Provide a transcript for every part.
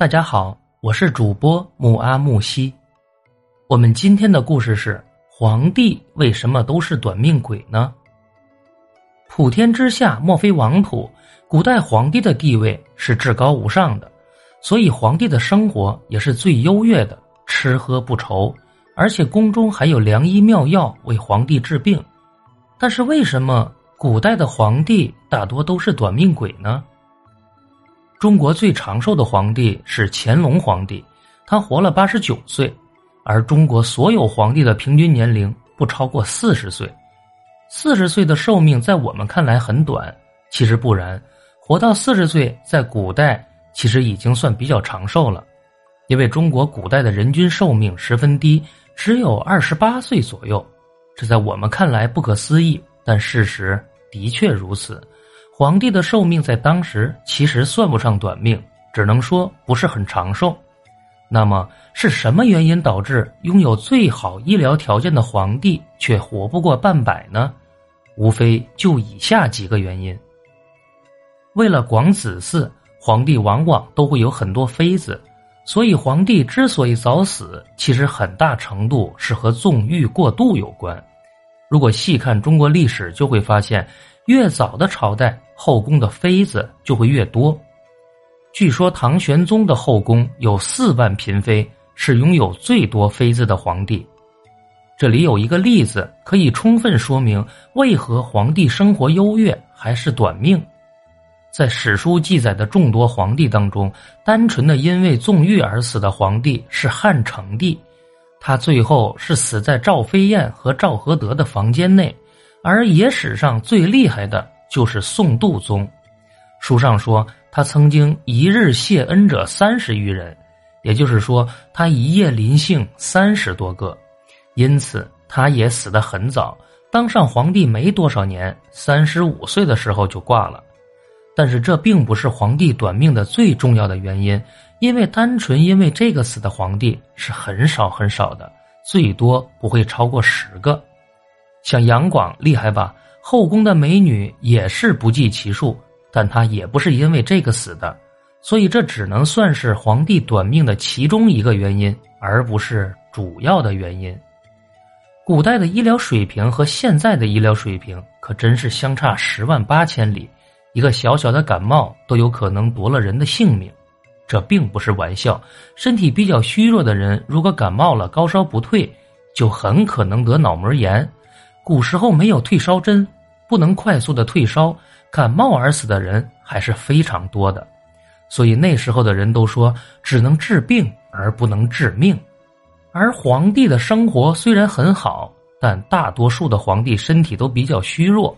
大家好，我是主播木阿木西。我们今天的故事是：皇帝为什么都是短命鬼呢？普天之下莫非王土，古代皇帝的地位是至高无上的，所以皇帝的生活也是最优越的，吃喝不愁，而且宫中还有良医妙药为皇帝治病。但是为什么古代的皇帝大多都是短命鬼呢？中国最长寿的皇帝是乾隆皇帝，他活了八十九岁，而中国所有皇帝的平均年龄不超过四十岁。四十岁的寿命在我们看来很短，其实不然，活到四十岁在古代其实已经算比较长寿了，因为中国古代的人均寿命十分低，只有二十八岁左右。这在我们看来不可思议，但事实的确如此。皇帝的寿命在当时其实算不上短命，只能说不是很长寿。那么是什么原因导致拥有最好医疗条件的皇帝却活不过半百呢？无非就以下几个原因。为了广子嗣，皇帝往往都会有很多妃子，所以皇帝之所以早死，其实很大程度是和纵欲过度有关。如果细看中国历史，就会发现。越早的朝代，后宫的妃子就会越多。据说唐玄宗的后宫有四万嫔妃，是拥有最多妃子的皇帝。这里有一个例子，可以充分说明为何皇帝生活优越还是短命。在史书记载的众多皇帝当中，单纯的因为纵欲而死的皇帝是汉成帝，他最后是死在赵飞燕和赵合德的房间内。而野史上最厉害的就是宋度宗，书上说他曾经一日谢恩者三十余人，也就是说他一夜临幸三十多个，因此他也死得很早，当上皇帝没多少年，三十五岁的时候就挂了。但是这并不是皇帝短命的最重要的原因，因为单纯因为这个死的皇帝是很少很少的，最多不会超过十个。像杨广厉害吧？后宫的美女也是不计其数，但他也不是因为这个死的，所以这只能算是皇帝短命的其中一个原因，而不是主要的原因。古代的医疗水平和现在的医疗水平可真是相差十万八千里，一个小小的感冒都有可能夺了人的性命，这并不是玩笑。身体比较虚弱的人，如果感冒了高烧不退，就很可能得脑膜炎。古时候没有退烧针，不能快速的退烧，感冒而死的人还是非常多的，所以那时候的人都说只能治病而不能治命。而皇帝的生活虽然很好，但大多数的皇帝身体都比较虚弱，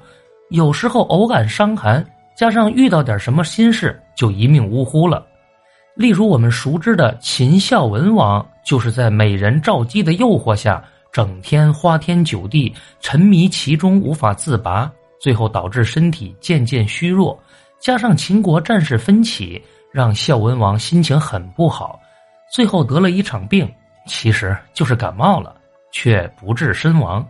有时候偶感伤寒，加上遇到点什么心事，就一命呜呼了。例如我们熟知的秦孝文王，就是在美人赵姬的诱惑下。整天花天酒地，沉迷其中无法自拔，最后导致身体渐渐虚弱。加上秦国战事纷起，让孝文王心情很不好，最后得了一场病，其实就是感冒了，却不治身亡。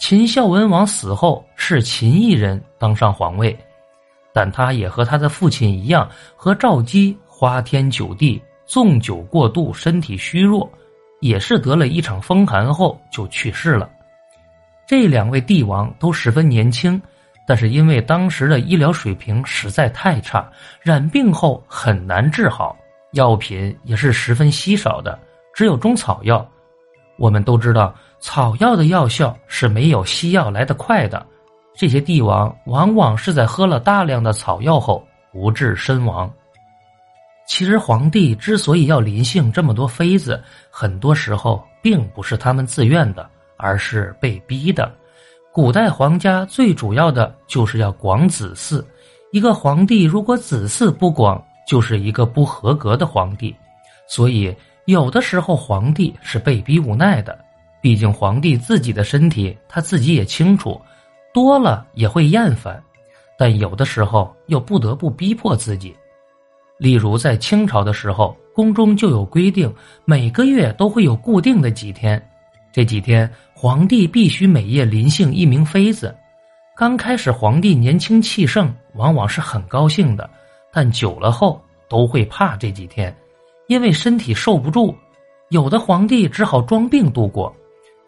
秦孝文王死后，是秦异人当上皇位，但他也和他的父亲一样，和赵姬花天酒地，纵酒过度，身体虚弱。也是得了一场风寒后就去世了。这两位帝王都十分年轻，但是因为当时的医疗水平实在太差，染病后很难治好，药品也是十分稀少的，只有中草药。我们都知道，草药的药效是没有西药来得快的。这些帝王往往是在喝了大量的草药后不治身亡。其实，皇帝之所以要临幸这么多妃子，很多时候并不是他们自愿的，而是被逼的。古代皇家最主要的就是要广子嗣，一个皇帝如果子嗣不广，就是一个不合格的皇帝。所以，有的时候皇帝是被逼无奈的，毕竟皇帝自己的身体他自己也清楚，多了也会厌烦，但有的时候又不得不逼迫自己。例如，在清朝的时候，宫中就有规定，每个月都会有固定的几天，这几天皇帝必须每夜临幸一名妃子。刚开始，皇帝年轻气盛，往往是很高兴的，但久了后都会怕这几天，因为身体受不住，有的皇帝只好装病度过。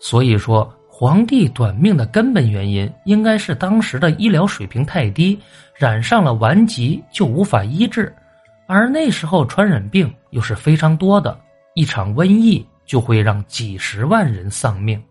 所以说，皇帝短命的根本原因应该是当时的医疗水平太低，染上了顽疾就无法医治，而那时候传染病又是非常多的，一场瘟疫就会让几十万人丧命。